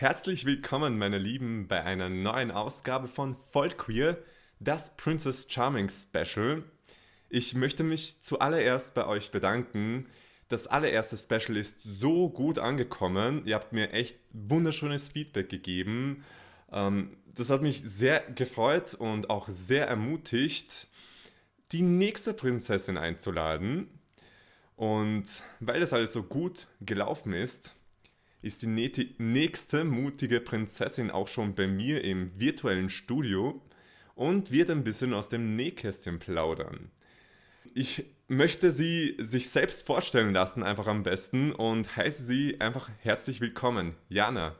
Herzlich willkommen, meine Lieben, bei einer neuen Ausgabe von Vollqueer, das Princess Charming Special. Ich möchte mich zuallererst bei euch bedanken. Das allererste Special ist so gut angekommen. Ihr habt mir echt wunderschönes Feedback gegeben. Ähm, das hat mich sehr gefreut und auch sehr ermutigt, die nächste Prinzessin einzuladen. Und weil das alles so gut gelaufen ist, ist die nächste mutige Prinzessin auch schon bei mir im virtuellen Studio und wird ein bisschen aus dem Nähkästchen plaudern. Ich möchte sie sich selbst vorstellen lassen, einfach am besten, und heiße sie einfach herzlich willkommen. Jana.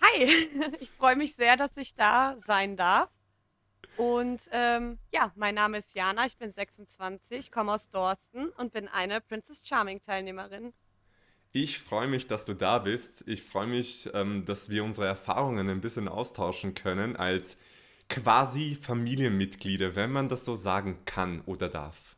Hi, ich freue mich sehr, dass ich da sein darf. Und ähm, ja, mein Name ist Jana, ich bin 26, komme aus Dorsten und bin eine Princess Charming Teilnehmerin. Ich freue mich, dass du da bist. Ich freue mich, ähm, dass wir unsere Erfahrungen ein bisschen austauschen können als quasi Familienmitglieder, wenn man das so sagen kann oder darf.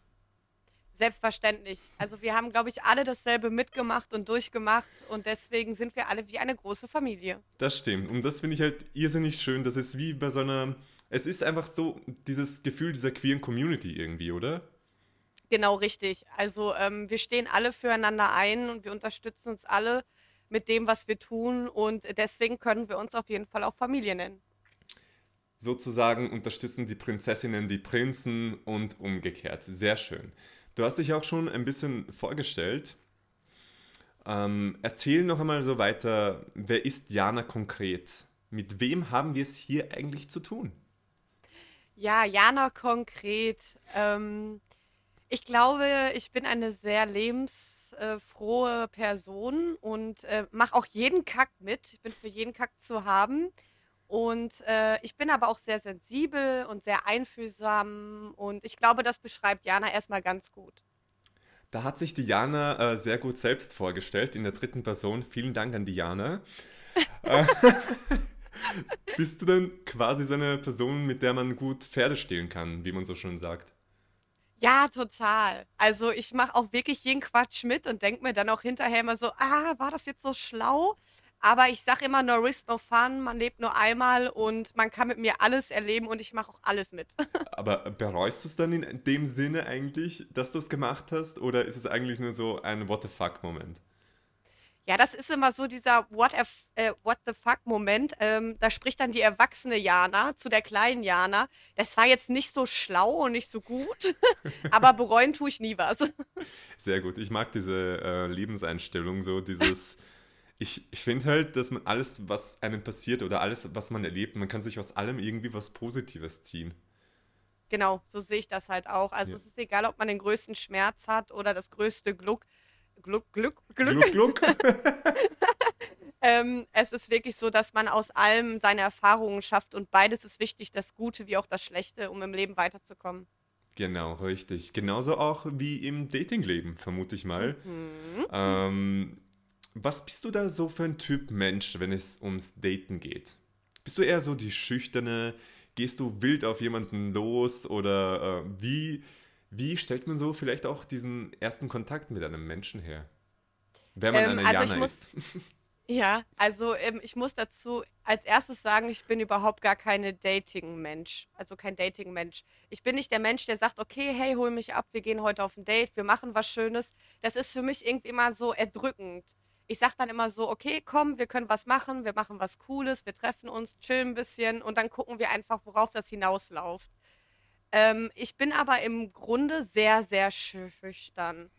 Selbstverständlich. Also wir haben, glaube ich, alle dasselbe mitgemacht und durchgemacht und deswegen sind wir alle wie eine große Familie. Das stimmt. Und das finde ich halt irrsinnig schön. Das ist wie bei so einer. Es ist einfach so dieses Gefühl dieser queeren Community irgendwie, oder? Genau, richtig. Also ähm, wir stehen alle füreinander ein und wir unterstützen uns alle mit dem, was wir tun und deswegen können wir uns auf jeden Fall auch Familie nennen. Sozusagen unterstützen die Prinzessinnen die Prinzen und umgekehrt. Sehr schön. Du hast dich auch schon ein bisschen vorgestellt. Ähm, erzähl noch einmal so weiter, wer ist Jana konkret? Mit wem haben wir es hier eigentlich zu tun? Ja, Jana konkret. Ähm, ich glaube, ich bin eine sehr lebensfrohe Person und äh, mache auch jeden Kack mit. Ich bin für jeden Kack zu haben. Und äh, ich bin aber auch sehr sensibel und sehr einfühlsam. Und ich glaube, das beschreibt Jana erstmal ganz gut. Da hat sich Diana äh, sehr gut selbst vorgestellt in der dritten Person. Vielen Dank an Diana. Äh, bist du denn quasi so eine Person, mit der man gut Pferde stehlen kann, wie man so schön sagt? Ja, total. Also ich mache auch wirklich jeden Quatsch mit und denke mir dann auch hinterher immer so, ah, war das jetzt so schlau? Aber ich sage immer, no risk, no fun, man lebt nur einmal und man kann mit mir alles erleben und ich mache auch alles mit. Aber bereust du es dann in dem Sinne eigentlich, dass du es gemacht hast? Oder ist es eigentlich nur so ein What the fuck-Moment? Ja, das ist immer so dieser What, äh, what the fuck-Moment. Ähm, da spricht dann die erwachsene Jana zu der kleinen Jana. Das war jetzt nicht so schlau und nicht so gut, aber bereuen tue ich nie was. Sehr gut. Ich mag diese äh, Lebenseinstellung, so dieses. Ich, ich finde halt, dass man alles, was einem passiert oder alles, was man erlebt, man kann sich aus allem irgendwie was Positives ziehen. Genau, so sehe ich das halt auch. Also ja. es ist egal, ob man den größten Schmerz hat oder das größte Glück. Gluck, Glück, Glück. Gluck, Gluck. ähm, es ist wirklich so, dass man aus allem seine Erfahrungen schafft und beides ist wichtig, das Gute wie auch das Schlechte, um im Leben weiterzukommen. Genau, richtig. Genauso auch wie im Datingleben, vermute ich mal. Mhm. Ähm, was bist du da so für ein Typ Mensch, wenn es ums Daten geht? Bist du eher so die schüchterne? Gehst du wild auf jemanden los? Oder äh, wie wie stellt man so vielleicht auch diesen ersten Kontakt mit einem Menschen her? Wenn man ähm, eine also Jana ist. Ja, also ähm, ich muss dazu als erstes sagen, ich bin überhaupt gar keine Dating-Mensch. Also kein Dating-Mensch. Ich bin nicht der Mensch, der sagt, okay, hey, hol mich ab, wir gehen heute auf ein Date, wir machen was Schönes. Das ist für mich irgendwie immer so erdrückend. Ich sag dann immer so, okay, komm, wir können was machen, wir machen was Cooles, wir treffen uns, chillen ein bisschen und dann gucken wir einfach, worauf das hinausläuft. Ähm, ich bin aber im Grunde sehr, sehr schüchtern.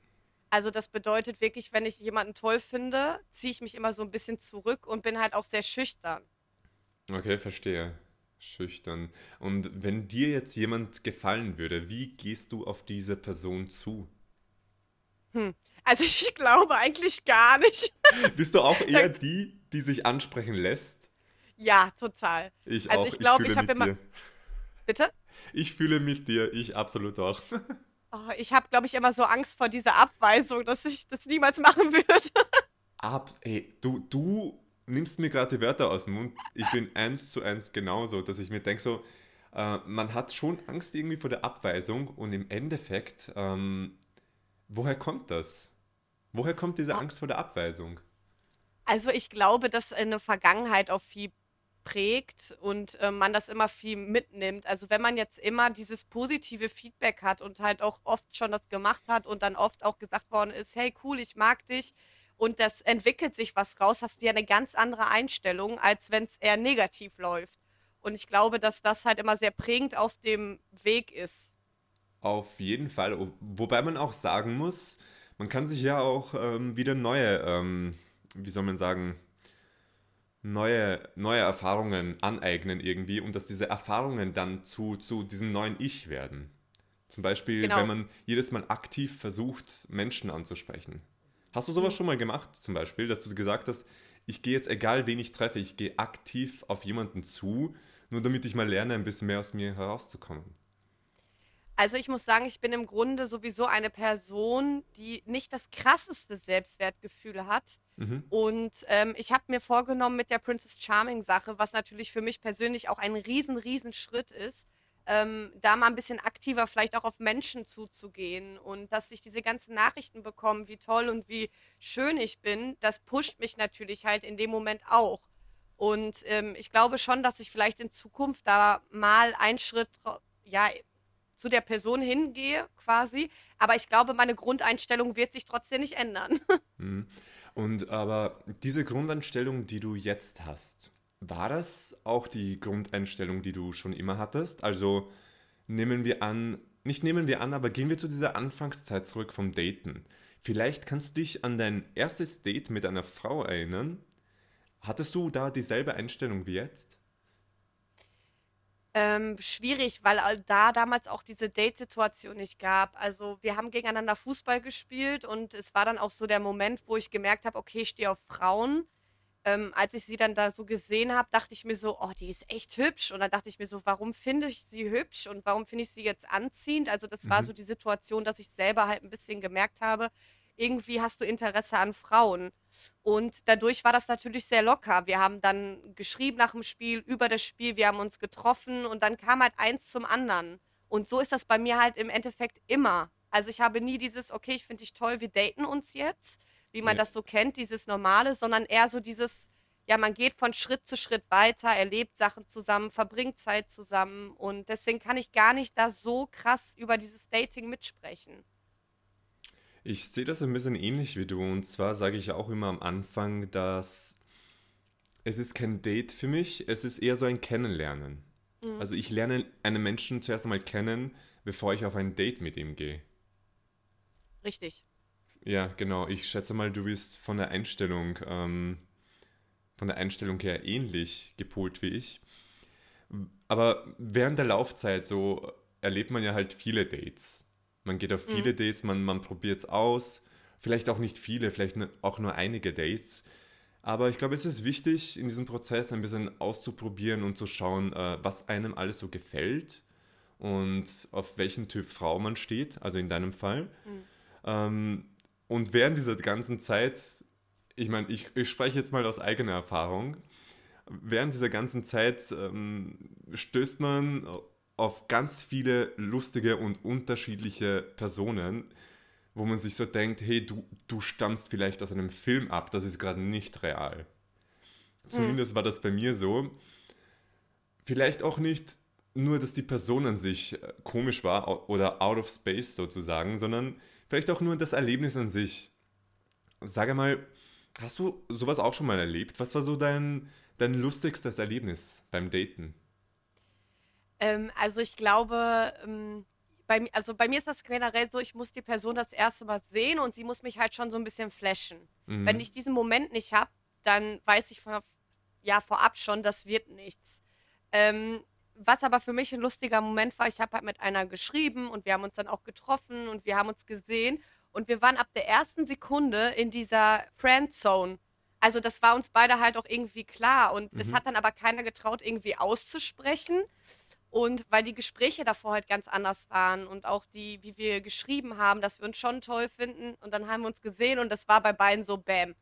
Also das bedeutet wirklich, wenn ich jemanden toll finde, ziehe ich mich immer so ein bisschen zurück und bin halt auch sehr schüchtern. Okay, verstehe. Schüchtern. Und wenn dir jetzt jemand gefallen würde, wie gehst du auf diese Person zu? Hm. Also ich glaube eigentlich gar nicht. Bist du auch eher die, die sich ansprechen lässt? Ja, total. Ich also auch. ich glaube, ich, ich habe immer. Bitte? Ich fühle mit dir, ich absolut auch. Oh, ich habe, glaube ich, immer so Angst vor dieser Abweisung, dass ich das niemals machen würde. Ab, ey, du, du nimmst mir gerade die Wörter aus dem Mund. Ich bin eins zu eins genauso, dass ich mir denke, so, äh, man hat schon Angst irgendwie vor der Abweisung und im Endeffekt, ähm, woher kommt das? Woher kommt diese oh. Angst vor der Abweisung? Also ich glaube, dass eine Vergangenheit auch viel prägt und äh, man das immer viel mitnimmt. Also wenn man jetzt immer dieses positive Feedback hat und halt auch oft schon das gemacht hat und dann oft auch gesagt worden ist, hey cool, ich mag dich und das entwickelt sich was raus, hast du ja eine ganz andere Einstellung, als wenn es eher negativ läuft. Und ich glaube, dass das halt immer sehr prägend auf dem Weg ist. Auf jeden Fall. Wobei man auch sagen muss, man kann sich ja auch ähm, wieder neue, ähm, wie soll man sagen, neue, neue Erfahrungen aneignen irgendwie und dass diese Erfahrungen dann zu, zu diesem neuen Ich werden. Zum Beispiel, genau. wenn man jedes Mal aktiv versucht, Menschen anzusprechen. Hast du sowas mhm. schon mal gemacht, zum Beispiel, dass du gesagt hast, ich gehe jetzt, egal wen ich treffe, ich gehe aktiv auf jemanden zu, nur damit ich mal lerne, ein bisschen mehr aus mir herauszukommen? Also ich muss sagen, ich bin im Grunde sowieso eine Person, die nicht das krasseste Selbstwertgefühl hat. Mhm. Und ähm, ich habe mir vorgenommen mit der Princess Charming Sache, was natürlich für mich persönlich auch ein riesen, riesen Schritt ist, ähm, da mal ein bisschen aktiver vielleicht auch auf Menschen zuzugehen und dass ich diese ganzen Nachrichten bekomme, wie toll und wie schön ich bin, das pusht mich natürlich halt in dem Moment auch. Und ähm, ich glaube schon, dass ich vielleicht in Zukunft da mal einen Schritt ja, zu der Person hingehe, quasi. Aber ich glaube, meine Grundeinstellung wird sich trotzdem nicht ändern. Mhm. Und aber diese Grundeinstellung, die du jetzt hast, war das auch die Grundeinstellung, die du schon immer hattest? Also nehmen wir an, nicht nehmen wir an, aber gehen wir zu dieser Anfangszeit zurück vom Daten. Vielleicht kannst du dich an dein erstes Date mit einer Frau erinnern. Hattest du da dieselbe Einstellung wie jetzt? Ähm, schwierig, weil da damals auch diese Date-Situation nicht gab. Also wir haben gegeneinander Fußball gespielt und es war dann auch so der Moment, wo ich gemerkt habe, okay, ich stehe auf Frauen. Ähm, als ich sie dann da so gesehen habe, dachte ich mir so, oh, die ist echt hübsch. Und dann dachte ich mir so, warum finde ich sie hübsch und warum finde ich sie jetzt anziehend? Also das war mhm. so die Situation, dass ich selber halt ein bisschen gemerkt habe, irgendwie hast du Interesse an Frauen. Und dadurch war das natürlich sehr locker. Wir haben dann geschrieben nach dem Spiel, über das Spiel, wir haben uns getroffen und dann kam halt eins zum anderen. Und so ist das bei mir halt im Endeffekt immer. Also ich habe nie dieses, okay, ich finde dich toll, wir daten uns jetzt, wie man ja. das so kennt, dieses Normale, sondern eher so dieses, ja, man geht von Schritt zu Schritt weiter, erlebt Sachen zusammen, verbringt Zeit zusammen und deswegen kann ich gar nicht da so krass über dieses Dating mitsprechen. Ich sehe das ein bisschen ähnlich wie du. Und zwar sage ich auch immer am Anfang, dass es ist kein Date für mich, es ist eher so ein Kennenlernen. Mhm. Also ich lerne einen Menschen zuerst einmal kennen, bevor ich auf ein Date mit ihm gehe. Richtig. Ja, genau. Ich schätze mal, du bist von der Einstellung, ähm, von der Einstellung her ähnlich gepolt wie ich. Aber während der Laufzeit so erlebt man ja halt viele Dates. Man geht auf viele mhm. Dates, man, man probiert es aus. Vielleicht auch nicht viele, vielleicht auch nur einige Dates. Aber ich glaube, es ist wichtig, in diesem Prozess ein bisschen auszuprobieren und zu schauen, äh, was einem alles so gefällt und auf welchen Typ Frau man steht, also in deinem Fall. Mhm. Ähm, und während dieser ganzen Zeit, ich meine, ich, ich spreche jetzt mal aus eigener Erfahrung, während dieser ganzen Zeit ähm, stößt man auf ganz viele lustige und unterschiedliche Personen, wo man sich so denkt, hey, du, du stammst vielleicht aus einem Film ab, das ist gerade nicht real. Zumindest mhm. war das bei mir so. Vielleicht auch nicht nur, dass die Person an sich äh, komisch war oder out of space sozusagen, sondern vielleicht auch nur das Erlebnis an sich. Sag mal, hast du sowas auch schon mal erlebt? Was war so dein, dein lustigstes Erlebnis beim Daten? Ähm, also ich glaube, ähm, bei, also bei mir ist das generell so, ich muss die Person das erste Mal sehen und sie muss mich halt schon so ein bisschen flashen. Mhm. Wenn ich diesen Moment nicht habe, dann weiß ich von, ja, vorab schon, das wird nichts. Ähm, was aber für mich ein lustiger Moment war, ich habe halt mit einer geschrieben und wir haben uns dann auch getroffen und wir haben uns gesehen und wir waren ab der ersten Sekunde in dieser Friendzone. Also das war uns beide halt auch irgendwie klar und mhm. es hat dann aber keiner getraut, irgendwie auszusprechen. Und weil die Gespräche davor halt ganz anders waren und auch die, wie wir geschrieben haben, dass wir uns schon toll finden. Und dann haben wir uns gesehen und das war bei beiden so Bäm.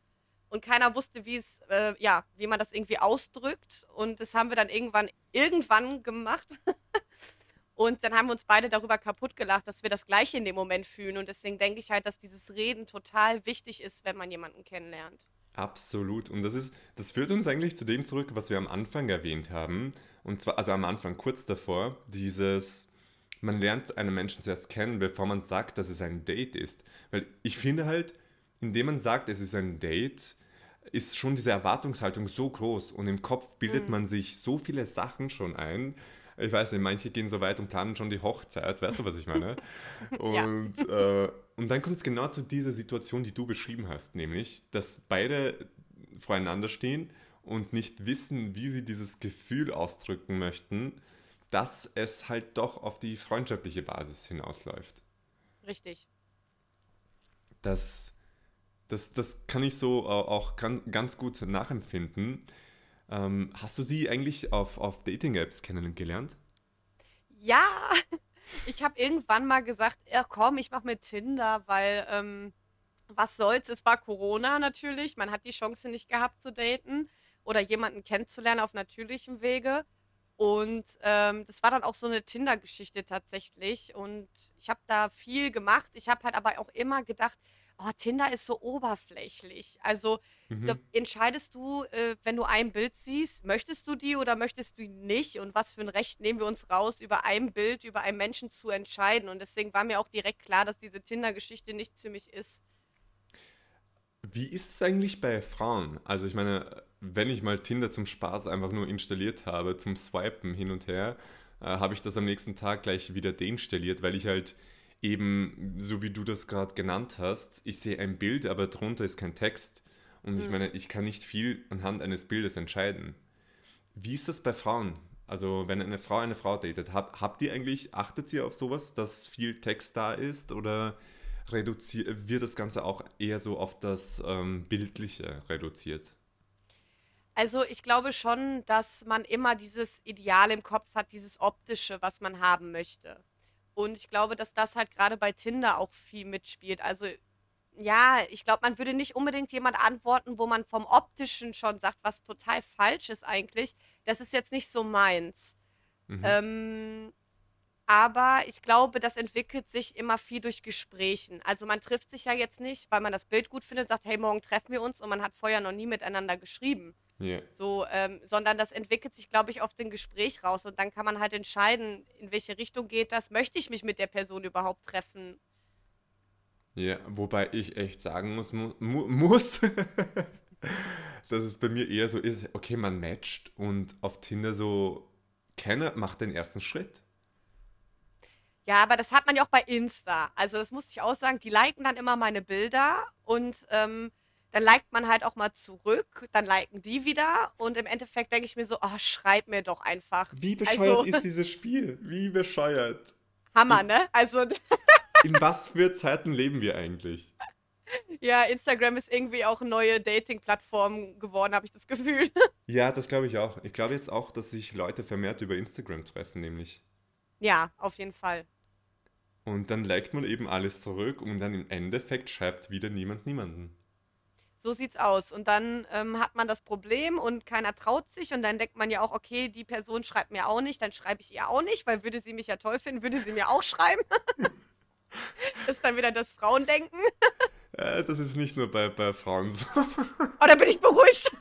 Und keiner wusste, wie es, äh, ja, wie man das irgendwie ausdrückt. Und das haben wir dann irgendwann, irgendwann gemacht. und dann haben wir uns beide darüber kaputt gelacht, dass wir das Gleiche in dem Moment fühlen. Und deswegen denke ich halt, dass dieses Reden total wichtig ist, wenn man jemanden kennenlernt. Absolut. Und das ist, das führt uns eigentlich zu dem zurück, was wir am Anfang erwähnt haben. Und zwar, also am Anfang, kurz davor, dieses, man lernt einen Menschen zuerst kennen, bevor man sagt, dass es ein Date ist. Weil ich finde halt, indem man sagt, es ist ein Date, ist schon diese Erwartungshaltung so groß und im Kopf bildet Mhm. man sich so viele Sachen schon ein. Ich weiß nicht, manche gehen so weit und planen schon die Hochzeit, weißt du, was ich meine? Ja. Und, äh, und dann kommt es genau zu dieser Situation, die du beschrieben hast, nämlich, dass beide voreinander stehen und nicht wissen, wie sie dieses Gefühl ausdrücken möchten, dass es halt doch auf die freundschaftliche Basis hinausläuft. Richtig. Das, das, das kann ich so au- auch ganz gut nachempfinden. Ähm, hast du sie eigentlich auf, auf Dating-Apps kennengelernt? Ja, ich habe irgendwann mal gesagt, ja komm, ich mache mit Tinder, weil ähm, was soll's, es war Corona natürlich, man hat die Chance nicht gehabt zu daten oder jemanden kennenzulernen auf natürlichem Wege. Und ähm, das war dann auch so eine Tinder-Geschichte tatsächlich. Und ich habe da viel gemacht. Ich habe halt aber auch immer gedacht, oh, Tinder ist so oberflächlich. Also da Mhm. entscheidest du, äh, wenn du ein Bild siehst, möchtest du die oder möchtest du die nicht? Und was für ein Recht nehmen wir uns raus, über ein Bild, über einen Menschen zu entscheiden? Und deswegen war mir auch direkt klar, dass diese Tinder-Geschichte nichts für mich ist. Wie ist es eigentlich bei Frauen? Also ich meine, wenn ich mal Tinder zum Spaß einfach nur installiert habe, zum Swipen hin und her, äh, habe ich das am nächsten Tag gleich wieder deinstalliert, weil ich halt eben, so wie du das gerade genannt hast, ich sehe ein Bild, aber drunter ist kein Text. Und ich Hm. meine, ich kann nicht viel anhand eines Bildes entscheiden. Wie ist das bei Frauen? Also wenn eine Frau eine Frau datet, hab, habt ihr eigentlich, achtet ihr auf sowas, dass viel Text da ist oder wird das Ganze auch eher so auf das ähm, Bildliche reduziert? Also ich glaube schon, dass man immer dieses Ideal im Kopf hat, dieses Optische, was man haben möchte. Und ich glaube, dass das halt gerade bei Tinder auch viel mitspielt. Also ja, ich glaube, man würde nicht unbedingt jemand antworten, wo man vom Optischen schon sagt, was total falsch ist eigentlich. Das ist jetzt nicht so meins. Mhm. Ähm, aber ich glaube, das entwickelt sich immer viel durch Gesprächen. Also man trifft sich ja jetzt nicht, weil man das Bild gut findet, sagt, hey, morgen treffen wir uns und man hat vorher noch nie miteinander geschrieben. Ja. So, ähm, sondern das entwickelt sich, glaube ich, auf dem Gespräch raus und dann kann man halt entscheiden, in welche Richtung geht das. Möchte ich mich mit der Person überhaupt treffen? Ja, wobei ich echt sagen muss, mu mu muss, dass es bei mir eher so ist, okay, man matcht und auf Tinder so, keiner macht den ersten Schritt. Ja, aber das hat man ja auch bei Insta. Also das muss ich auch sagen, die liken dann immer meine Bilder und ähm, dann liked man halt auch mal zurück, dann liken die wieder und im Endeffekt denke ich mir so, oh, schreib mir doch einfach. Wie bescheuert Also ist dieses Spiel? Wie bescheuert? Hammer, ne? Also In was für Zeiten leben wir eigentlich? ja, Instagram ist irgendwie auch eine neue Dating-Plattform geworden, habe ich das Gefühl. Ja, das glaube ich auch. Ich glaube jetzt auch, dass sich Leute vermehrt über Instagram treffen, nämlich. Ja, auf jeden Fall. Und dann liked man eben alles zurück und dann im Endeffekt schreibt wieder niemand niemanden. So sieht's aus. Und dann ähm, hat man das Problem und keiner traut sich. Und dann denkt man ja auch, okay, die Person schreibt mir auch nicht, dann schreibe ich ihr auch nicht, weil würde sie mich ja toll finden, würde sie mir auch schreiben. das ist dann wieder das Frauendenken. Äh, das ist nicht nur bei, bei Frauen so. Oh, da bin ich beruhigt.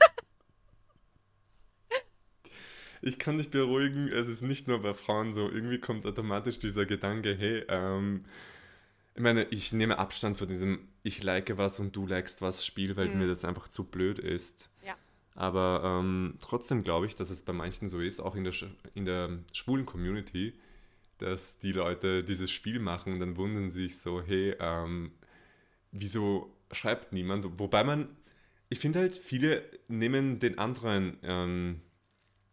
Ich kann dich beruhigen, es ist nicht nur bei Frauen so. Irgendwie kommt automatisch dieser Gedanke, hey, ähm, ich meine, ich nehme Abstand von diesem ich like was und du likest was Spiel, weil mir Hm. das einfach zu blöd ist. Ja. Aber ähm, trotzdem glaube ich, dass es bei manchen so ist, auch in der, Sch- in der schwulen Community, dass die Leute dieses Spiel machen und dann wundern sich so, hey, ähm, wieso schreibt niemand? Wobei man, ich finde halt, viele nehmen den anderen, ähm,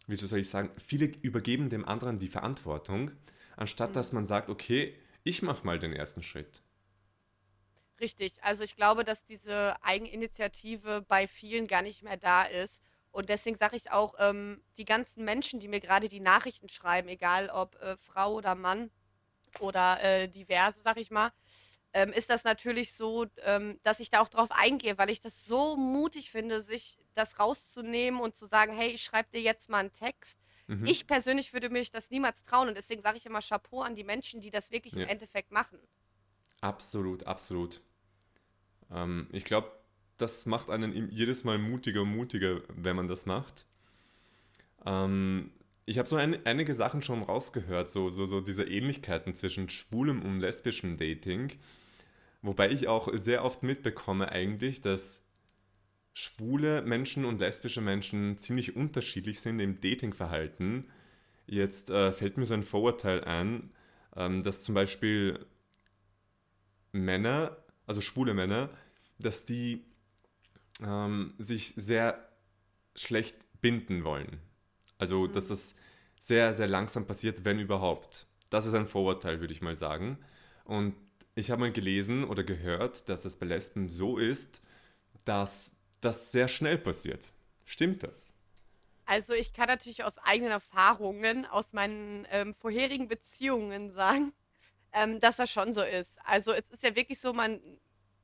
wieso soll ich sagen, viele übergeben dem anderen die Verantwortung, anstatt dass man sagt, okay, ich mache mal den ersten Schritt. Richtig. Also ich glaube, dass diese Eigeninitiative bei vielen gar nicht mehr da ist. Und deswegen sage ich auch, ähm, die ganzen Menschen, die mir gerade die Nachrichten schreiben, egal ob äh, Frau oder Mann oder äh, diverse, sag ich mal, ähm, ist das natürlich so, ähm, dass ich da auch drauf eingehe, weil ich das so mutig finde, sich das rauszunehmen und zu sagen, hey, ich schreibe dir jetzt mal einen Text. Mhm. Ich persönlich würde mich das niemals trauen und deswegen sage ich immer Chapeau an die Menschen, die das wirklich im Ja. Endeffekt machen. Absolut, absolut. Ähm, ich glaube, das macht einen jedes Mal mutiger mutiger, wenn man das macht. Ähm, ich habe so ein, einige Sachen schon rausgehört, so, so, so diese Ähnlichkeiten zwischen schwulem und lesbischem Dating. Wobei ich auch sehr oft mitbekomme eigentlich, dass schwule Menschen und lesbische Menschen ziemlich unterschiedlich sind im Datingverhalten. Jetzt äh, fällt mir so ein Vorurteil ein, ähm, dass zum Beispiel Männer, also schwule Männer, dass die ähm, sich sehr schlecht binden wollen. Also, mhm. dass das sehr, sehr langsam passiert, wenn überhaupt. Das ist ein Vorurteil, würde ich mal sagen. Und ich habe mal gelesen oder gehört, dass es bei Lesben so ist, dass das sehr schnell passiert. Stimmt das? Also ich kann natürlich aus eigenen Erfahrungen, aus meinen ähm, vorherigen Beziehungen sagen, ähm, dass das schon so ist. Also es ist ja wirklich so, man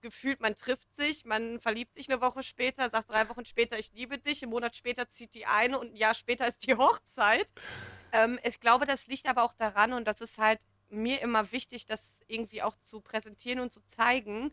gefühlt, man trifft sich, man verliebt sich eine Woche später, sagt drei Wochen später, ich liebe dich, einen Monat später zieht die eine und ein Jahr später ist die Hochzeit. Ähm, ich glaube, das liegt aber auch daran und das ist halt mir immer wichtig, das irgendwie auch zu präsentieren und zu zeigen.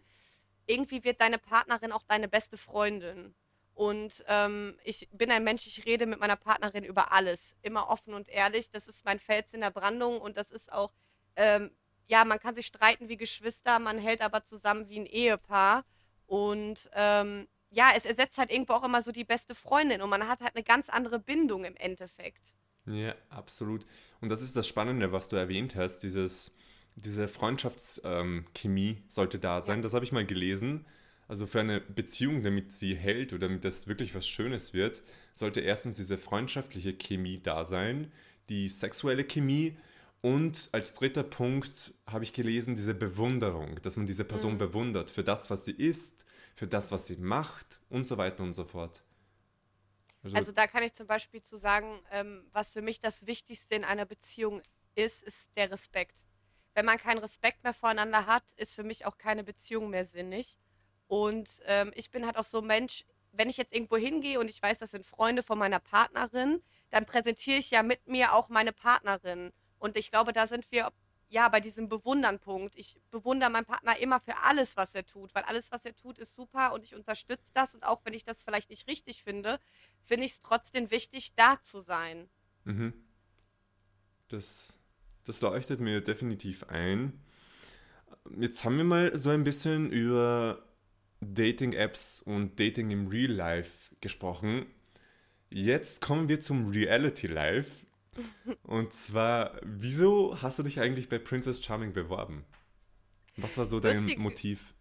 Irgendwie wird deine Partnerin auch deine beste Freundin. Und ähm, ich bin ein Mensch, ich rede mit meiner Partnerin über alles. Immer offen und ehrlich. Das ist mein Fels in der Brandung und das ist auch ähm, ja, man kann sich streiten wie Geschwister, man hält aber zusammen wie ein Ehepaar. Und ähm, ja, es ersetzt halt irgendwo auch immer so die beste Freundin und man hat halt eine ganz andere Bindung im Endeffekt. Ja, absolut. Und das ist das Spannende, was du erwähnt hast, dieses, diese Freundschaftschemie ähm, sollte da sein. Das habe ich mal gelesen. Also für eine Beziehung, damit sie hält oder damit das wirklich was Schönes wird, sollte erstens diese freundschaftliche Chemie da sein, die sexuelle Chemie und als dritter Punkt habe ich gelesen, diese Bewunderung, dass man diese Person mhm. bewundert für das, was sie ist, für das, was sie macht und so weiter und so fort. Also, also da kann ich zum Beispiel zu sagen, ähm, was für mich das Wichtigste in einer Beziehung ist, ist der Respekt. Wenn man keinen Respekt mehr voreinander hat, ist für mich auch keine Beziehung mehr sinnig. Und ähm, ich bin halt auch so ein Mensch, wenn ich jetzt irgendwo hingehe und ich weiß, das sind Freunde von meiner Partnerin, dann präsentiere ich ja mit mir auch meine Partnerin. Und ich glaube, da sind wir ja bei diesem Bewundern-Punkt. Ich bewundere meinen Partner immer für alles, was er tut, weil alles, was er tut, ist super und ich unterstütze das. Und auch wenn ich das vielleicht nicht richtig finde, finde ich es trotzdem wichtig, da zu sein. Mhm. Das, das leuchtet mir definitiv ein. Jetzt haben wir mal so ein bisschen über Dating-Apps und Dating im Real Life gesprochen. Jetzt kommen wir zum Reality Life. Und zwar, wieso hast du dich eigentlich bei Princess Charming beworben? Was war so dein Lustig. Motiv?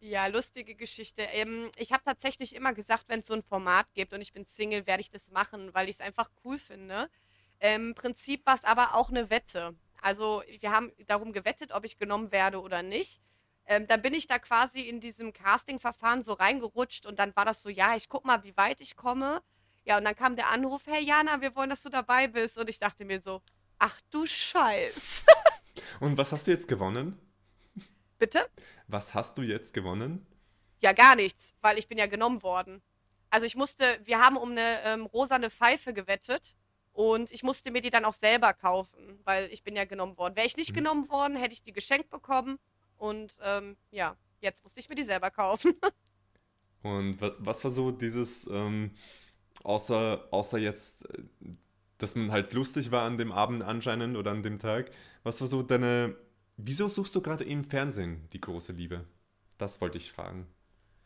Ja, lustige Geschichte. Ähm, ich habe tatsächlich immer gesagt, wenn es so ein Format gibt und ich bin Single, werde ich das machen, weil ich es einfach cool finde. Im Prinzip war es aber auch eine Wette. Also wir haben darum gewettet, ob ich genommen werde oder nicht. Ähm, dann bin ich da quasi in diesem Casting-Verfahren so reingerutscht und dann war das so, ja, ich guck mal, wie weit ich komme. Ja, und dann kam der Anruf, hey Jana, wir wollen, dass du dabei bist. Und ich dachte mir so, ach du Scheiß. und was hast du jetzt gewonnen? Bitte? Was hast du jetzt gewonnen? Ja, gar nichts, weil ich bin ja genommen worden. Also ich musste, wir haben um eine ähm, rosane Pfeife gewettet und ich musste mir die dann auch selber kaufen, weil ich bin ja genommen worden. Wäre ich nicht mhm. genommen worden, hätte ich die geschenkt bekommen und ähm, ja, jetzt musste ich mir die selber kaufen. und was war so dieses, ähm, Außer, außer jetzt, äh, dass man halt lustig war an dem Abend anscheinend oder an dem Tag. Was war so deine. Wieso suchst du gerade im Fernsehen die große Liebe? Das wollte ich fragen.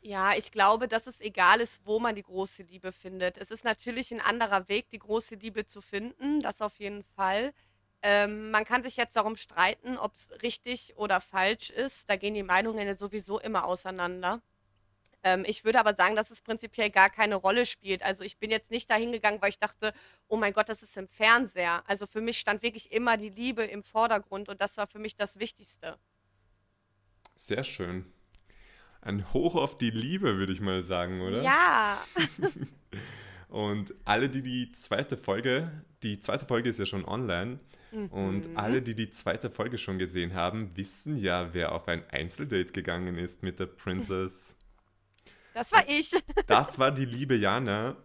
Ja, ich glaube, dass es egal ist, wo man die große Liebe findet. Es ist natürlich ein anderer Weg, die große Liebe zu finden, das auf jeden Fall. Ähm, man kann sich jetzt darum streiten, ob es richtig oder falsch ist. Da gehen die Meinungen ja sowieso immer auseinander. Ähm, ich würde aber sagen, dass es prinzipiell gar keine Rolle spielt. Also ich bin jetzt nicht dahin gegangen, weil ich dachte, oh mein Gott, das ist im Fernseher. Also für mich stand wirklich immer die Liebe im Vordergrund und das war für mich das Wichtigste. Sehr schön. Ein Hoch auf die Liebe, würde ich mal sagen, oder? Ja. und alle, die die zweite Folge, die zweite Folge ist ja schon online, mhm. und alle, die die zweite Folge schon gesehen haben, wissen ja, wer auf ein Einzeldate gegangen ist mit der Princess. Das war ich. Das war die liebe Jana.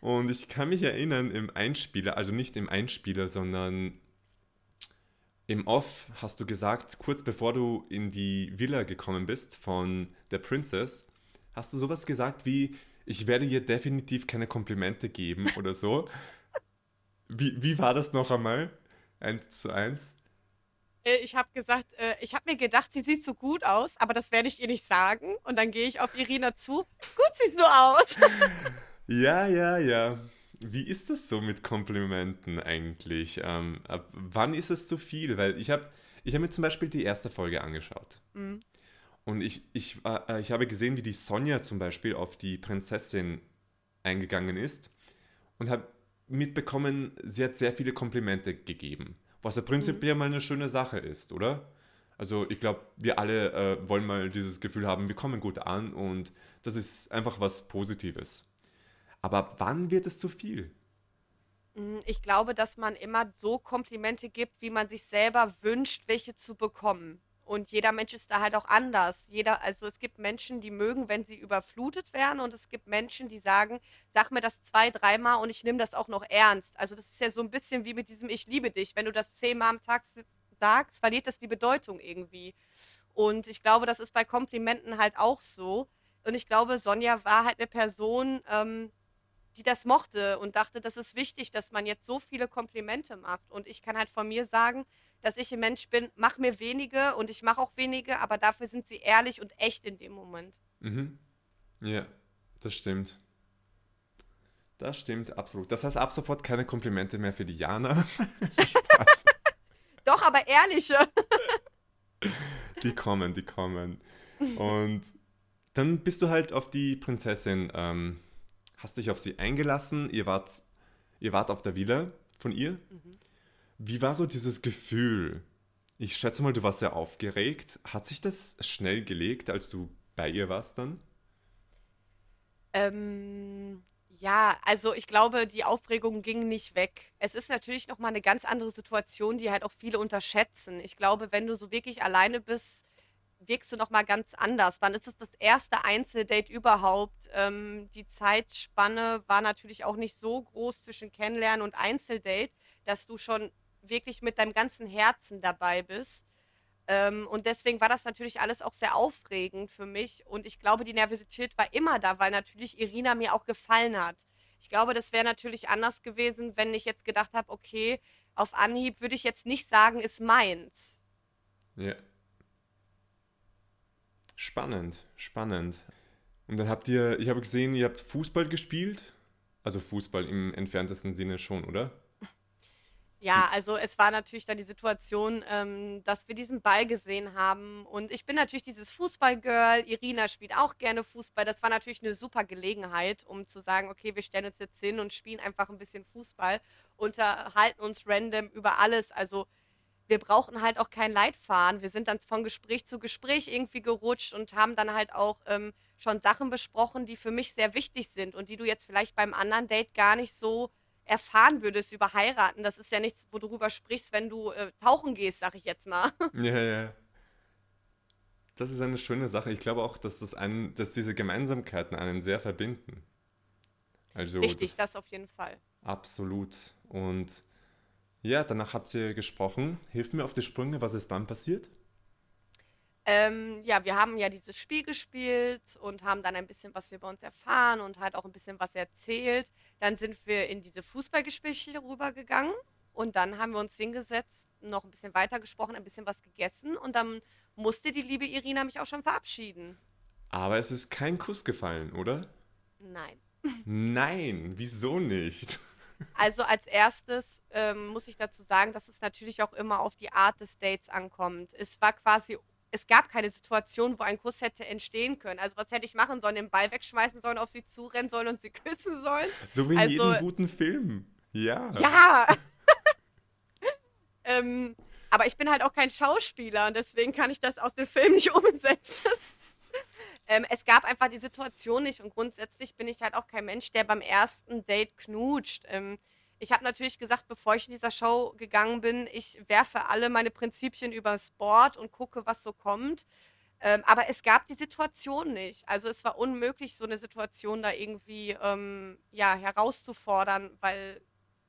Und ich kann mich erinnern, im Einspieler, also nicht im Einspieler, sondern im Off hast du gesagt, kurz bevor du in die Villa gekommen bist von der Princess, Hast du sowas gesagt wie, ich werde ihr definitiv keine Komplimente geben oder so? wie, wie war das noch einmal? Eins zu eins? Äh, ich habe gesagt, äh, ich habe mir gedacht, sie sieht so gut aus, aber das werde ich ihr nicht sagen. Und dann gehe ich auf Irina zu. Gut sieht so aus. ja, ja, ja. Wie ist das so mit Komplimenten eigentlich? Ähm, ab wann ist es zu viel? Weil ich habe ich hab mir zum Beispiel die erste Folge angeschaut. Mhm. Und ich, ich, äh, ich habe gesehen, wie die Sonja zum Beispiel auf die Prinzessin eingegangen ist und habe mitbekommen, sie hat sehr viele Komplimente gegeben. Was ja prinzipiell mhm. mal eine schöne Sache ist, oder? Also ich glaube, wir alle äh, wollen mal dieses Gefühl haben, wir kommen gut an und das ist einfach was Positives. Aber wann wird es zu viel? Mm, ich glaube, dass man immer so Komplimente gibt, wie man sich selber wünscht, welche zu bekommen. Und jeder Mensch ist da halt auch anders. Jeder, also es gibt Menschen, die mögen, wenn sie überflutet werden, und es gibt Menschen, die sagen, sag mir das zwei, dreimal und ich nehme das auch noch ernst. Also das ist ja so ein bisschen wie mit diesem Ich liebe dich. Wenn du das zehnmal am Tag sagst, verliert das die Bedeutung irgendwie. Und ich glaube, das ist bei Komplimenten halt auch so. Und ich glaube, Sonja war halt eine Person, ähm, die das mochte und dachte, das ist wichtig, dass man jetzt so viele Komplimente macht. Und ich kann halt von mir sagen, dass ich ein Mensch bin, mach mir wenige und ich mache auch wenige, aber dafür sind sie ehrlich und echt in dem Moment. Mhm. Ja, das stimmt. Das stimmt, absolut. Das heißt ab sofort keine Komplimente mehr für Diana. Doch, aber ehrliche. die kommen, die kommen. Und dann bist du halt auf die Prinzessin, ähm, hast dich auf sie eingelassen, ihr wart, ihr wart auf der Villa von ihr. Mhm. Wie war so dieses Gefühl? Ich schätze mal, du warst sehr aufgeregt. Hat sich das schnell gelegt, als du bei ihr warst dann? Ähm, ja, also ich glaube, die Aufregung ging nicht weg. Es ist natürlich noch mal eine ganz andere Situation, die halt auch viele unterschätzen. Ich glaube, wenn du so wirklich alleine bist, wirkst du noch mal ganz anders. Dann ist es das erste Einzeldate überhaupt. Ähm, die Zeitspanne war natürlich auch nicht so groß zwischen Kennenlernen und Einzeldate, dass du schon wirklich mit deinem ganzen Herzen dabei bist. Ähm, und deswegen war das natürlich alles auch sehr aufregend für mich. Und ich glaube, die Nervosität war immer da, weil natürlich Irina mir auch gefallen hat. Ich glaube, das wäre natürlich anders gewesen, wenn ich jetzt gedacht habe, okay, auf Anhieb würde ich jetzt nicht sagen, ist meins. Ja. Spannend, spannend. Und dann habt ihr, ich habe gesehen, ihr habt Fußball gespielt. Also Fußball im entferntesten Sinne schon, oder? Ja, also es war natürlich dann die Situation, ähm, dass wir diesen Ball gesehen haben. Und ich bin natürlich dieses Fußballgirl. Irina spielt auch gerne Fußball. Das war natürlich eine super Gelegenheit, um zu sagen, okay, wir stellen uns jetzt hin und spielen einfach ein bisschen Fußball, unterhalten uns random über alles. Also wir brauchen halt auch kein Leitfaden. Wir sind dann von Gespräch zu Gespräch irgendwie gerutscht und haben dann halt auch ähm, schon Sachen besprochen, die für mich sehr wichtig sind und die du jetzt vielleicht beim anderen Date gar nicht so erfahren würdest über heiraten. Das ist ja nichts, wo du drüber sprichst, wenn du äh, tauchen gehst, sag ich jetzt mal. Ja, ja. Das ist eine schöne Sache. Ich glaube auch, dass, das einen, dass diese Gemeinsamkeiten einen sehr verbinden. Also Richtig, das, das auf jeden Fall. Absolut. Und ja, danach habt ihr gesprochen. Hilf mir auf die Sprünge, was ist dann passiert? Ähm, ja, wir haben ja dieses Spiel gespielt und haben dann ein bisschen was über uns erfahren und halt auch ein bisschen was erzählt. Dann sind wir in diese Fußballgespräche rübergegangen und dann haben wir uns hingesetzt, noch ein bisschen weiter gesprochen, ein bisschen was gegessen und dann musste die liebe Irina mich auch schon verabschieden. Aber es ist kein Kuss gefallen, oder? Nein. Nein, wieso nicht? Also als erstes ähm, muss ich dazu sagen, dass es natürlich auch immer auf die Art des Dates ankommt. Es war quasi es gab keine Situation, wo ein Kuss hätte entstehen können. Also was hätte ich machen sollen? Den Ball wegschmeißen sollen, auf sie zurennen sollen und sie küssen sollen? So wie in also, jedem guten Film. Ja. Ja. ähm, aber ich bin halt auch kein Schauspieler und deswegen kann ich das aus dem Film nicht umsetzen. Ähm, es gab einfach die Situation nicht und grundsätzlich bin ich halt auch kein Mensch, der beim ersten Date knutscht. Ähm, ich habe natürlich gesagt, bevor ich in dieser Show gegangen bin, ich werfe alle meine Prinzipien über Sport und gucke, was so kommt. Ähm, aber es gab die Situation nicht. Also es war unmöglich, so eine Situation da irgendwie ähm, ja, herauszufordern, weil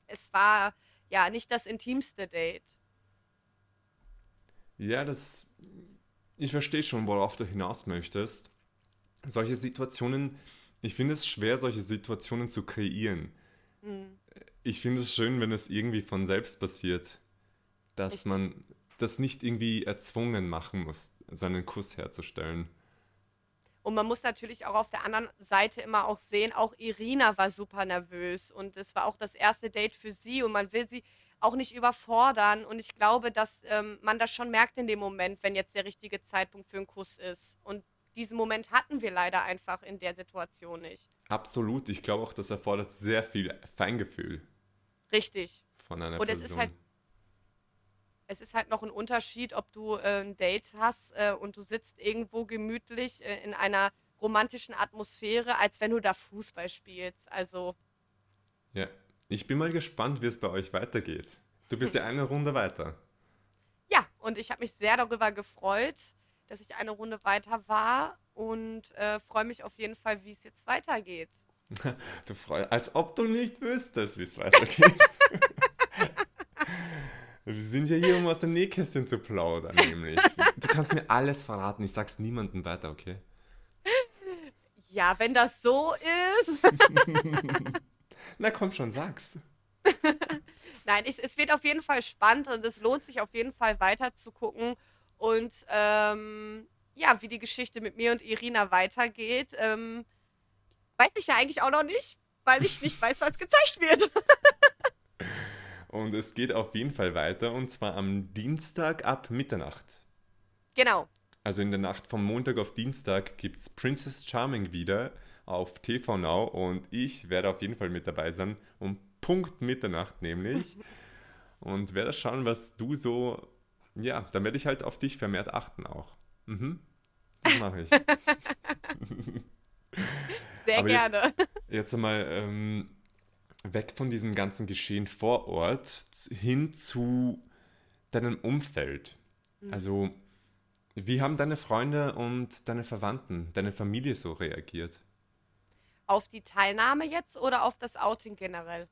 es war ja nicht das intimste Date. Ja, das. Ich verstehe schon, worauf du hinaus möchtest. Solche Situationen, ich finde es schwer, solche Situationen zu kreieren. Mhm. Ich finde es schön, wenn es irgendwie von selbst passiert, dass ich man das nicht irgendwie erzwungen machen muss, so einen Kuss herzustellen. Und man muss natürlich auch auf der anderen Seite immer auch sehen, auch Irina war super nervös und es war auch das erste Date für sie und man will sie auch nicht überfordern. Und ich glaube, dass ähm, man das schon merkt in dem Moment, wenn jetzt der richtige Zeitpunkt für einen Kuss ist. Und diesen Moment hatten wir leider einfach in der Situation nicht. Absolut. Ich glaube auch, das erfordert sehr viel Feingefühl. Richtig. Von einer und Person. es ist halt es ist halt noch ein Unterschied, ob du äh, ein Date hast äh, und du sitzt irgendwo gemütlich äh, in einer romantischen Atmosphäre, als wenn du da Fußball spielst. Also. Ja, ich bin mal gespannt, wie es bei euch weitergeht. Du bist ja eine Runde weiter. Ja, und ich habe mich sehr darüber gefreut, dass ich eine Runde weiter war und äh, freue mich auf jeden Fall, wie es jetzt weitergeht. du freust, als ob du nicht wüsstest, wie es weitergeht. Wir sind ja hier, um aus dem Nähkästchen zu plaudern, nämlich. Du kannst mir alles verraten, ich sag's niemandem weiter, okay? Ja, wenn das so ist. Na komm schon, sag's. Nein, ich, es wird auf jeden Fall spannend und es lohnt sich auf jeden Fall weiter zu gucken. Und ähm, ja, wie die Geschichte mit mir und Irina weitergeht, ähm, weiß ich ja eigentlich auch noch nicht, weil ich nicht weiß, was gezeigt wird. Und es geht auf jeden Fall weiter und zwar am Dienstag ab Mitternacht. Genau. Also in der Nacht vom Montag auf Dienstag gibt es Princess Charming wieder auf TV Now und ich werde auf jeden Fall mit dabei sein, um Punkt Mitternacht nämlich. und werde schauen, was du so. Ja, dann werde ich halt auf dich vermehrt achten auch. Mhm. Das mache ich. Sehr Aber gerne. Jetzt einmal. Ähm, weg von diesem ganzen Geschehen vor Ort hin zu deinem Umfeld. Mhm. Also, wie haben deine Freunde und deine Verwandten, deine Familie so reagiert? Auf die Teilnahme jetzt oder auf das Outing generell?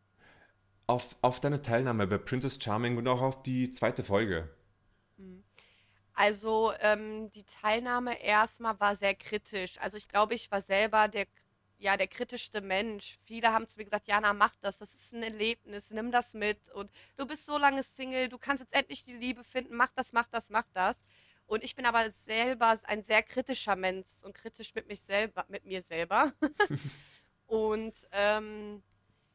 Auf, auf deine Teilnahme bei Princess Charming und auch auf die zweite Folge. Mhm. Also ähm, die Teilnahme erstmal war sehr kritisch. Also ich glaube, ich war selber der ja, der kritischste Mensch. Viele haben zu mir gesagt, Jana, mach das, das ist ein Erlebnis, nimm das mit. Und du bist so lange Single, du kannst jetzt endlich die Liebe finden, mach das, mach das, mach das. Und ich bin aber selber ein sehr kritischer Mensch und kritisch mit, mich selber, mit mir selber. und ähm,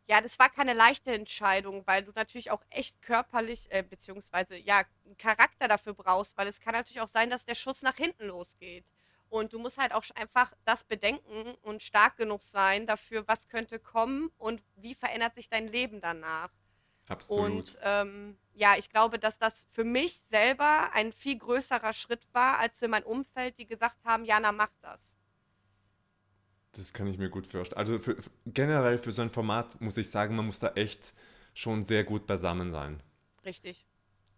ja, das war keine leichte Entscheidung, weil du natürlich auch echt körperlich, äh, beziehungsweise ja, einen Charakter dafür brauchst, weil es kann natürlich auch sein, dass der Schuss nach hinten losgeht. Und du musst halt auch einfach das bedenken und stark genug sein dafür, was könnte kommen und wie verändert sich dein Leben danach. Absolut. Und ähm, ja, ich glaube, dass das für mich selber ein viel größerer Schritt war, als für mein Umfeld, die gesagt haben, Jana, mach das. Das kann ich mir gut vorstellen. Also für, generell für so ein Format muss ich sagen, man muss da echt schon sehr gut beisammen sein. Richtig.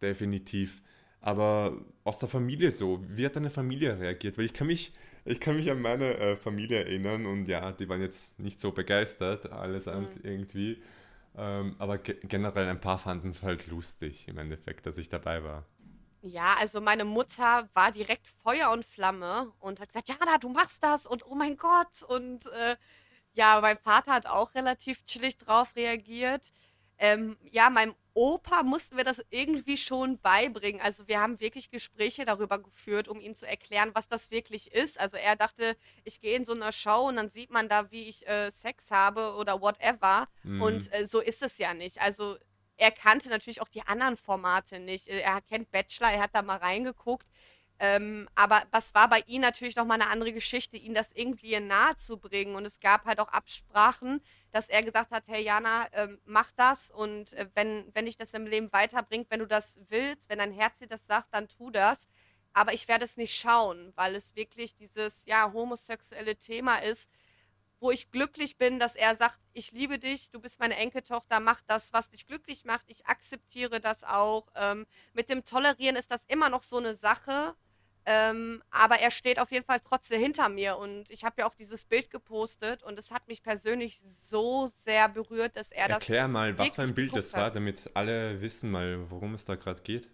Definitiv. Aber aus der Familie so, wie hat deine Familie reagiert? Weil ich kann mich, ich kann mich an meine äh, Familie erinnern und ja, die waren jetzt nicht so begeistert, allesamt mhm. irgendwie. Ähm, aber ge generell ein paar fanden es halt lustig im Endeffekt, dass ich dabei war. Ja, also meine Mutter war direkt Feuer und Flamme und hat gesagt, Jana, du machst das und oh mein Gott. Und äh, ja, mein Vater hat auch relativ chillig drauf reagiert. Ähm, ja, meinem Opa mussten wir das irgendwie schon beibringen. Also wir haben wirklich Gespräche darüber geführt, um ihm zu erklären, was das wirklich ist. Also er dachte, ich gehe in so einer Show und dann sieht man da, wie ich äh, Sex habe oder whatever. Mhm. Und äh, so ist es ja nicht. Also er kannte natürlich auch die anderen Formate nicht. Er kennt Bachelor, er hat da mal reingeguckt. Ähm, aber was war bei ihm natürlich nochmal eine andere Geschichte, ihn das irgendwie nahe zu bringen. Und es gab halt auch Absprachen, dass er gesagt hat, hey Jana, ähm, mach das und äh, wenn, wenn dich das im Leben weiterbringt, wenn du das willst, wenn dein Herz dir das sagt, dann tu das. Aber ich werde es nicht schauen, weil es wirklich dieses, ja, homosexuelle Thema ist, wo ich glücklich bin, dass er sagt, ich liebe dich, du bist meine Enkeltochter, mach das, was dich glücklich macht, ich akzeptiere das auch. Ähm, mit dem Tolerieren ist das immer noch so eine Sache, ähm, aber er steht auf jeden Fall trotzdem hinter mir und ich habe ja auch dieses Bild gepostet und es hat mich persönlich so sehr berührt, dass er Erklär das. Erklär mal, was für ein Bild das war, damit alle wissen mal, worum es da gerade geht.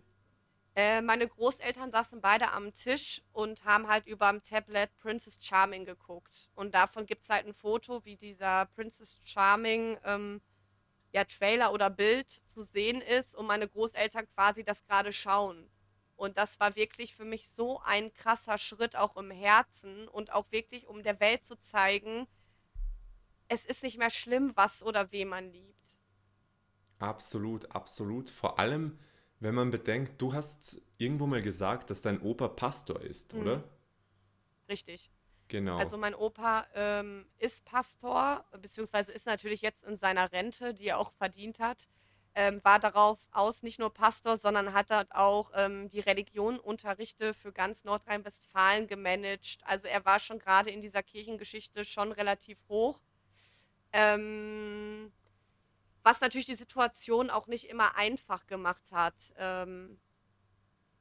Äh, meine Großeltern saßen beide am Tisch und haben halt über dem Tablet Princess Charming geguckt. Und davon gibt es halt ein Foto, wie dieser Princess Charming ähm, ja, Trailer oder Bild zu sehen ist und meine Großeltern quasi das gerade schauen. Und das war wirklich für mich so ein krasser Schritt auch im Herzen und auch wirklich, um der Welt zu zeigen, es ist nicht mehr schlimm, was oder wen man liebt. Absolut, absolut. Vor allem, wenn man bedenkt, du hast irgendwo mal gesagt, dass dein Opa Pastor ist, mhm. oder? Richtig. Genau. Also mein Opa ähm, ist Pastor, beziehungsweise ist natürlich jetzt in seiner Rente, die er auch verdient hat, ähm, war darauf aus nicht nur Pastor, sondern hat dort auch ähm, die Religion Unterrichte für ganz Nordrhein-Westfalen gemanagt. Also er war schon gerade in dieser Kirchengeschichte schon relativ hoch. Ähm, was natürlich die Situation auch nicht immer einfach gemacht hat. Ähm,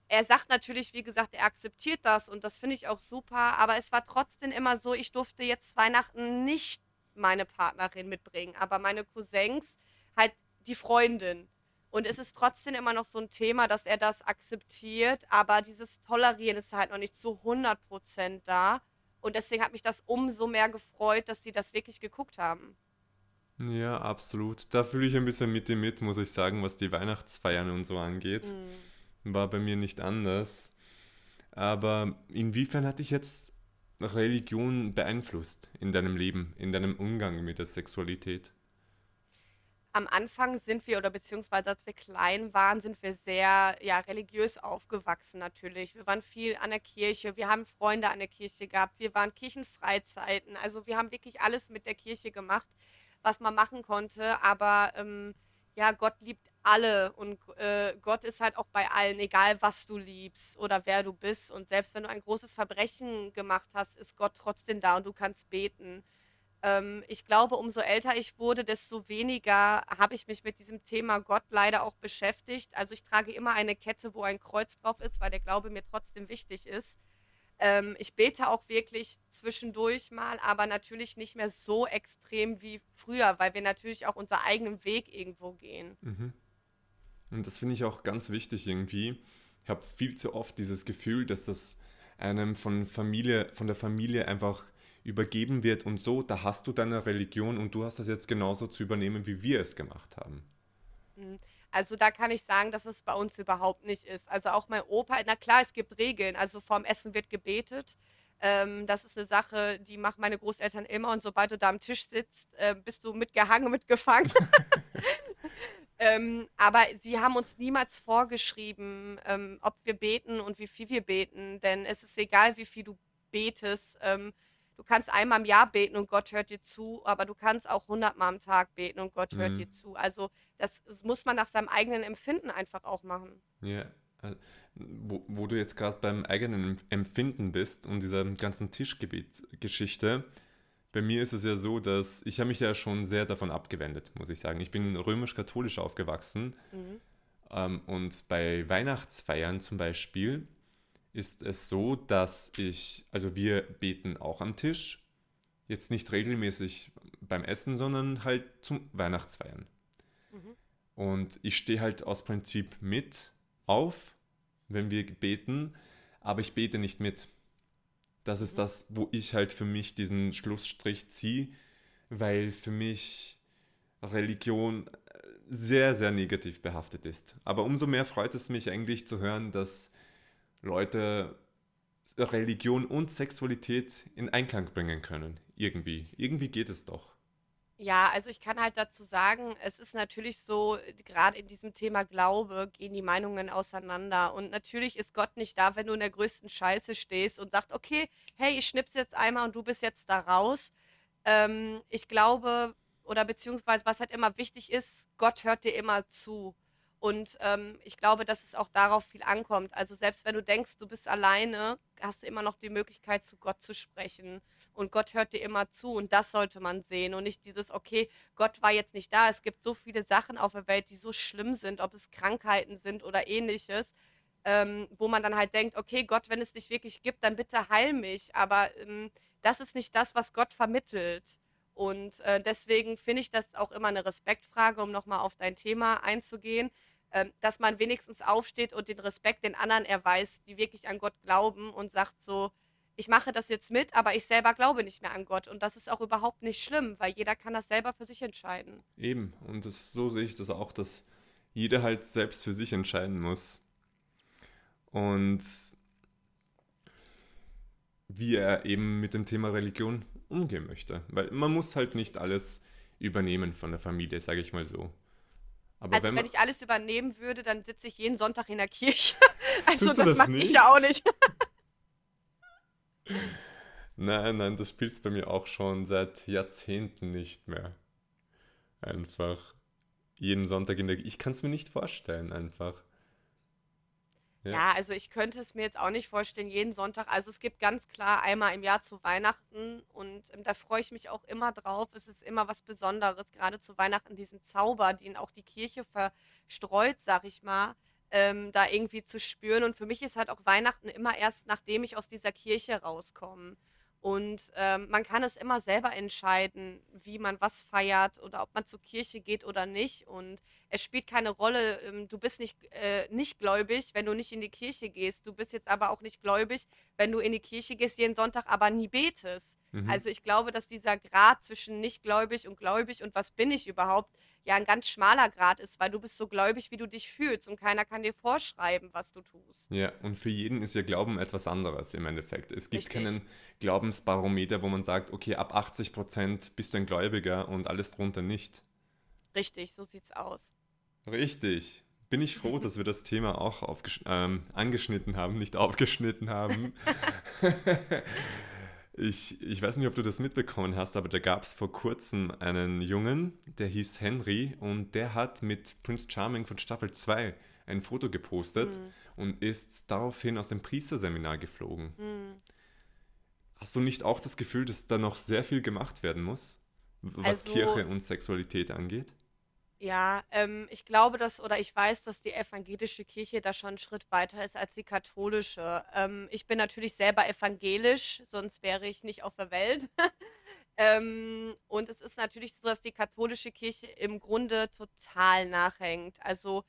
er sagt natürlich, wie gesagt, er akzeptiert das und das finde ich auch super, aber es war trotzdem immer so, ich durfte jetzt Weihnachten nicht meine Partnerin mitbringen, aber meine Cousins halt die Freundin. Und es ist trotzdem immer noch so ein Thema, dass er das akzeptiert, aber dieses Tolerieren ist halt noch nicht zu 100% da. Und deswegen hat mich das umso mehr gefreut, dass sie das wirklich geguckt haben. Ja, absolut. Da fühle ich ein bisschen mit dir mit, muss ich sagen, was die Weihnachtsfeiern und so angeht. Mhm. War bei mir nicht anders. Aber inwiefern hat dich jetzt Religion beeinflusst in deinem Leben, in deinem Umgang mit der Sexualität? am Anfang sind wir, oder beziehungsweise als wir klein waren, sind wir sehr ja, religiös aufgewachsen natürlich. Wir waren viel an der Kirche, wir haben Freunde an der Kirche gehabt, wir waren Kirchenfreizeiten. Also wir haben wirklich alles mit der Kirche gemacht, was man machen konnte. Aber ähm, ja, Gott liebt alle und äh, Gott ist halt auch bei allen, egal was du liebst oder wer du bist. Und selbst wenn du ein großes Verbrechen gemacht hast, ist Gott trotzdem da und du kannst beten. Ähm, ich glaube, umso älter ich wurde, desto weniger habe ich mich mit diesem Thema Gott leider auch beschäftigt. Also ich trage immer eine Kette, wo ein Kreuz drauf ist, weil der Glaube mir trotzdem wichtig ist. Ähm, ich bete auch wirklich zwischendurch mal, aber natürlich nicht mehr so extrem wie früher, weil wir natürlich auch unseren eigenen Weg irgendwo gehen. Mhm. Und das finde ich auch ganz wichtig irgendwie. Ich habe viel zu oft dieses Gefühl, dass das einem von Familie, von der Familie einfach übergeben wird und so, da hast du deine Religion und du hast das jetzt genauso zu übernehmen, wie wir es gemacht haben. Also da kann ich sagen, dass es bei uns überhaupt nicht ist. Also auch mein Opa, na klar, es gibt Regeln. Also vorm Essen wird gebetet. Ähm, das ist eine Sache, die machen meine Großeltern immer. Und sobald du da am Tisch sitzt, äh, bist du mitgehangen, mitgefangen. ähm, aber sie haben uns niemals vorgeschrieben, ähm, ob wir beten und wie viel wir beten. Denn es ist egal, wie viel du betest. Ähm, du kannst einmal im Jahr beten und Gott hört dir zu, aber du kannst auch hundertmal am Tag beten und Gott hört mhm. dir zu. Also das, das, muss man nach seinem eigenen Empfinden einfach auch machen. Ja, äh, wo, wo du jetzt gerade beim eigenen Empfinden bist und dieser ganzen Tischgebet-Geschichte, bei mir ist es ja so, dass ich habe mich ja schon sehr davon abgewendet, muss ich sagen. Ich bin römisch-katholisch aufgewachsen mhm. ähm, und bei Weihnachtsfeiern zum Beispiel ist es so, dass ich, also wir beten auch am Tisch, jetzt nicht regelmäßig beim Essen, sondern halt zum Weihnachtsfeiern. Mhm. Und ich stehe halt aus Prinzip mit auf, wenn wir beten, aber ich bete nicht mit. Das ist mhm. das, wo ich halt für mich diesen Schlussstrich ziehe, weil für mich Religion sehr, sehr negativ behaftet ist. Aber umso mehr freut es mich eigentlich zu hören, dass Leute Religion und Sexualität in Einklang bringen können. Irgendwie. Irgendwie geht es doch. Ja, also ich kann halt dazu sagen, es ist natürlich so, gerade in diesem Thema Glaube gehen die Meinungen auseinander. Und natürlich ist Gott nicht da, wenn du in der größten Scheiße stehst und sagst, okay, hey, ich schnipp's jetzt einmal und du bist jetzt da raus. Ähm, ich glaube, oder beziehungsweise was halt immer wichtig ist, Gott hört dir immer zu. Und ähm, ich glaube, dass es auch darauf viel ankommt. Also selbst wenn du denkst, du bist alleine, hast du immer noch die Möglichkeit, zu Gott zu sprechen. Und Gott hört dir immer zu. Und das sollte man sehen. Und nicht dieses, okay, Gott war jetzt nicht da. Es gibt so viele Sachen auf der Welt, die so schlimm sind, ob es Krankheiten sind oder ähnliches. Ähm, wo man dann halt denkt, okay, Gott, wenn es dich wirklich gibt, dann bitte heil mich. Aber ähm, das ist nicht das, was Gott vermittelt. Und äh, deswegen finde ich das auch immer eine Respektfrage, um nochmal auf dein Thema einzugehen dass man wenigstens aufsteht und den Respekt den anderen erweist, die wirklich an Gott glauben und sagt so, ich mache das jetzt mit, aber ich selber glaube nicht mehr an Gott. Und das ist auch überhaupt nicht schlimm, weil jeder kann das selber für sich entscheiden. Eben, und das, so sehe ich das auch, dass jeder halt selbst für sich entscheiden muss. Und wie er eben mit dem Thema Religion umgehen möchte. Weil man muss halt nicht alles übernehmen von der Familie, sage ich mal so. Aber also wenn, wenn, ich alles übernehmen würde, dann sitze ich jeden Sonntag in der Kirche. also das, das mache ich ja auch nicht. nein, nein, das spielt bei mir auch schon seit Jahrzehnten nicht mehr. Einfach jeden Sonntag in der Ich kann es mir nicht vorstellen, einfach. Ja. ja. also ich könnte es mir jetzt auch nicht vorstellen, jeden Sonntag. Also es gibt ganz klar einmal im Jahr zu Weihnachten und ähm, da freue ich mich auch immer drauf. Es ist immer was Besonderes, gerade zu Weihnachten, diesen Zauber, den auch die Kirche verstreut, sag ich mal, ähm, da irgendwie zu spüren. Und für mich ist halt auch Weihnachten immer erst, nachdem ich aus dieser Kirche rauskomme. Und ähm, man kann es immer selber entscheiden, wie man was feiert oder ob man zur Kirche geht oder nicht. Und es spielt keine Rolle, ähm, du bist nicht, äh, nicht gläubig, wenn du nicht in die Kirche gehst. Du bist jetzt aber auch nicht gläubig, wenn du in die Kirche gehst jeden Sonntag, aber nie betest. Mhm. Also ich glaube, dass dieser Grad zwischen nicht gläubig und gläubig und was bin ich überhaupt, ja ein ganz schmaler Grad ist, weil du bist so gläubig, wie du dich fühlst und keiner kann dir vorschreiben, was du tust. Ja, und für jeden ist ja Glauben etwas anderes im Endeffekt. Es gibt Richtig. keinen Glaubensbarometer, wo man sagt, okay, ab 80 Prozent bist du ein Gläubiger und alles drunter nicht. Richtig, so sieht's aus. Richtig. Bin ich froh, dass wir das Thema auch ähm, angeschnitten haben, nicht aufgeschnitten haben. Ich, ich weiß nicht, ob du das mitbekommen hast, aber da gab es vor kurzem einen Jungen, der hieß Henry und der hat mit Prince Charming von Staffel 2 ein Foto gepostet mhm. und ist daraufhin aus dem Priesterseminar geflogen. Mhm. Hast du nicht auch das Gefühl, dass da noch sehr viel gemacht werden muss, was also, Kirche und Sexualität angeht? Ja, ähm, ich glaube, dass oder ich weiß, dass die evangelische Kirche da schon einen Schritt weiter ist als die katholische. Ähm, ich bin natürlich selber evangelisch, sonst wäre ich nicht auf der Welt. ähm, und es ist natürlich so, dass die katholische Kirche im Grunde total nachhängt. Also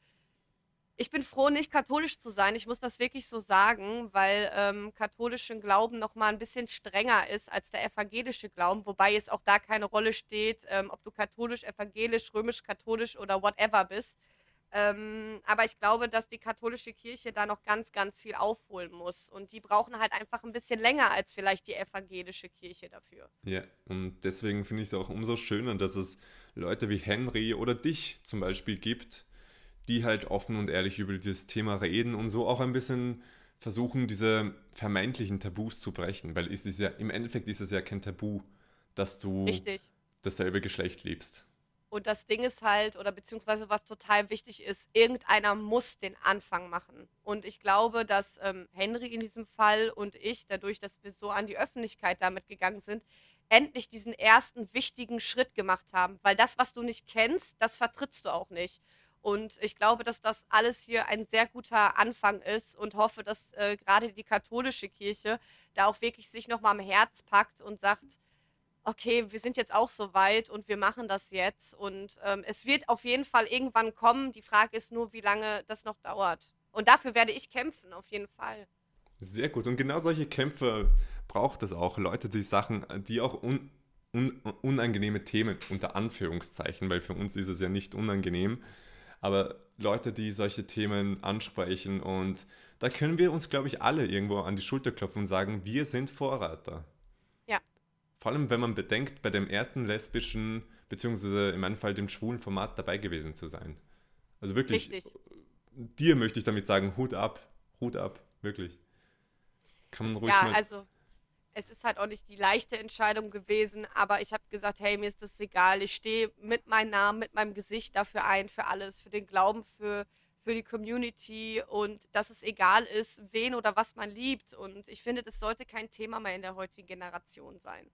ich bin froh, nicht katholisch zu sein. Ich muss das wirklich so sagen, weil ähm, katholischen Glauben noch mal ein bisschen strenger ist als der evangelische Glauben, wobei es auch da keine Rolle steht, ähm, ob du katholisch, evangelisch, römisch-katholisch oder whatever bist. Ähm, aber ich glaube, dass die katholische Kirche da noch ganz, ganz viel aufholen muss. Und die brauchen halt einfach ein bisschen länger als vielleicht die evangelische Kirche dafür. Ja, und deswegen finde ich es auch umso schöner, dass es Leute wie Henry oder dich zum Beispiel gibt, die halt offen und ehrlich über dieses Thema reden und so auch ein bisschen versuchen, diese vermeintlichen Tabus zu brechen, weil es ist ja im Endeffekt ist es ja kein Tabu, dass du Richtig. dasselbe Geschlecht liebst. Und das Ding ist halt, oder beziehungsweise was total wichtig ist, irgendeiner muss den Anfang machen. Und ich glaube, dass ähm, Henry in diesem Fall und ich, dadurch, dass wir so an die Öffentlichkeit damit gegangen sind, endlich diesen ersten wichtigen Schritt gemacht haben. Weil das, was du nicht kennst, das vertrittst du auch nicht. Und ich glaube, dass das alles hier ein sehr guter Anfang ist und hoffe, dass äh, gerade die katholische Kirche da auch wirklich sich nochmal am Herz packt und sagt, okay, wir sind jetzt auch so weit und wir machen das jetzt. Und ähm, es wird auf jeden Fall irgendwann kommen. Die Frage ist nur, wie lange das noch dauert. Und dafür werde ich kämpfen, auf jeden Fall. Sehr gut. Und genau solche Kämpfe braucht es auch. Leute, die Sachen, die auch un, un, unangenehme Themen unter Anführungszeichen, weil für uns ist es ja nicht unangenehm, aber Leute, die solche Themen ansprechen und da können wir uns, glaube ich, alle irgendwo an die Schulter klopfen und sagen, wir sind Vorreiter. Ja. Vor allem, wenn man bedenkt, bei dem ersten lesbischen, beziehungsweise in meinem Fall dem schwulen Format dabei gewesen zu sein. Also wirklich, Richtig. dir möchte ich damit sagen, Hut ab, Hut ab, wirklich. Kann man ruhig ja, mal... Also es ist halt auch nicht die leichte Entscheidung gewesen, aber ich habe gesagt, hey, mir ist das egal. Ich stehe mit meinem Namen, mit meinem Gesicht dafür ein, für alles, für den Glauben, für, für die Community und dass es egal ist, wen oder was man liebt. Und ich finde, das sollte kein Thema mehr in der heutigen Generation sein.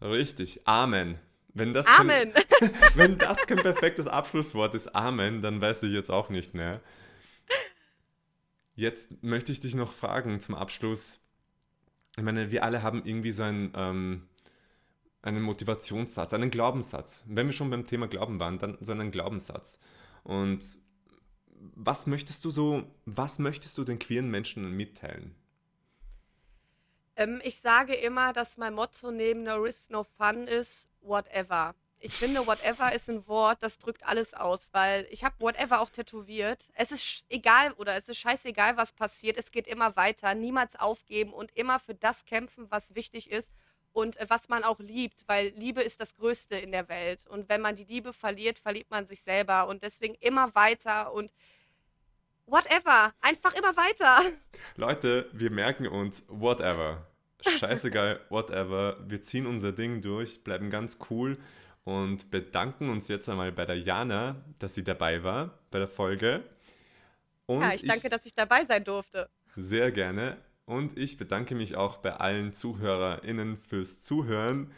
Richtig. Amen. Wenn das, Amen. Kein, wenn das kein perfektes Abschlusswort ist, Amen, dann weiß ich jetzt auch nicht mehr. Jetzt möchte ich dich noch fragen zum Abschluss ich meine, wir alle haben irgendwie so einen, ähm, einen Motivationssatz, einen Glaubenssatz. Wenn wir schon beim Thema Glauben waren, dann so einen Glaubenssatz. Und was möchtest du so, was möchtest du den queeren Menschen mitteilen? Ähm, ich sage immer, dass mein Motto neben No Risk, No Fun ist, whatever. Ich finde, whatever ist ein Wort, das drückt alles aus, weil ich habe whatever auch tätowiert. Es ist egal oder es ist scheißegal, was passiert. Es geht immer weiter, niemals aufgeben und immer für das kämpfen, was wichtig ist und äh, was man auch liebt, weil Liebe ist das Größte in der Welt. Und wenn man die Liebe verliert, verliert man sich selber. Und deswegen immer weiter und whatever, einfach immer weiter. Leute, wir merken uns whatever. Scheißegal, whatever. Wir ziehen unser Ding durch, bleiben ganz cool und bedanken uns jetzt einmal bei der Jana, dass sie dabei war bei der Folge. Und ja, ich danke, ich, dass ich dabei sein durfte. Sehr gerne. Und ich bedanke mich auch bei allen ZuhörerInnen fürs Zuhören.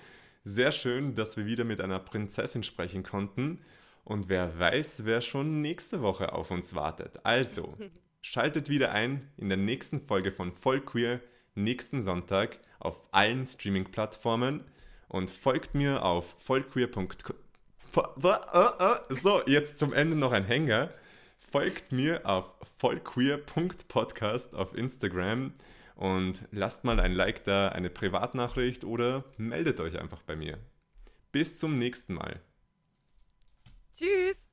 Sehr schön, dass wir wieder mit einer Prinzessin sprechen konnten. Und wer weiß, wer schon nächste Woche auf uns wartet. Also, schaltet wieder ein in der nächsten Folge von Vollqueer nächsten Sonntag auf allen Streaming-Plattformen und folgt mir auf vollqueer.com. So, jetzt zum Ende noch ein Hänger. Folgt mir auf vollqueer.podcast auf Instagram und lasst mal ein Like da, eine Privatnachricht oder meldet euch einfach bei mir. Bis zum nächsten Mal. Tschüss.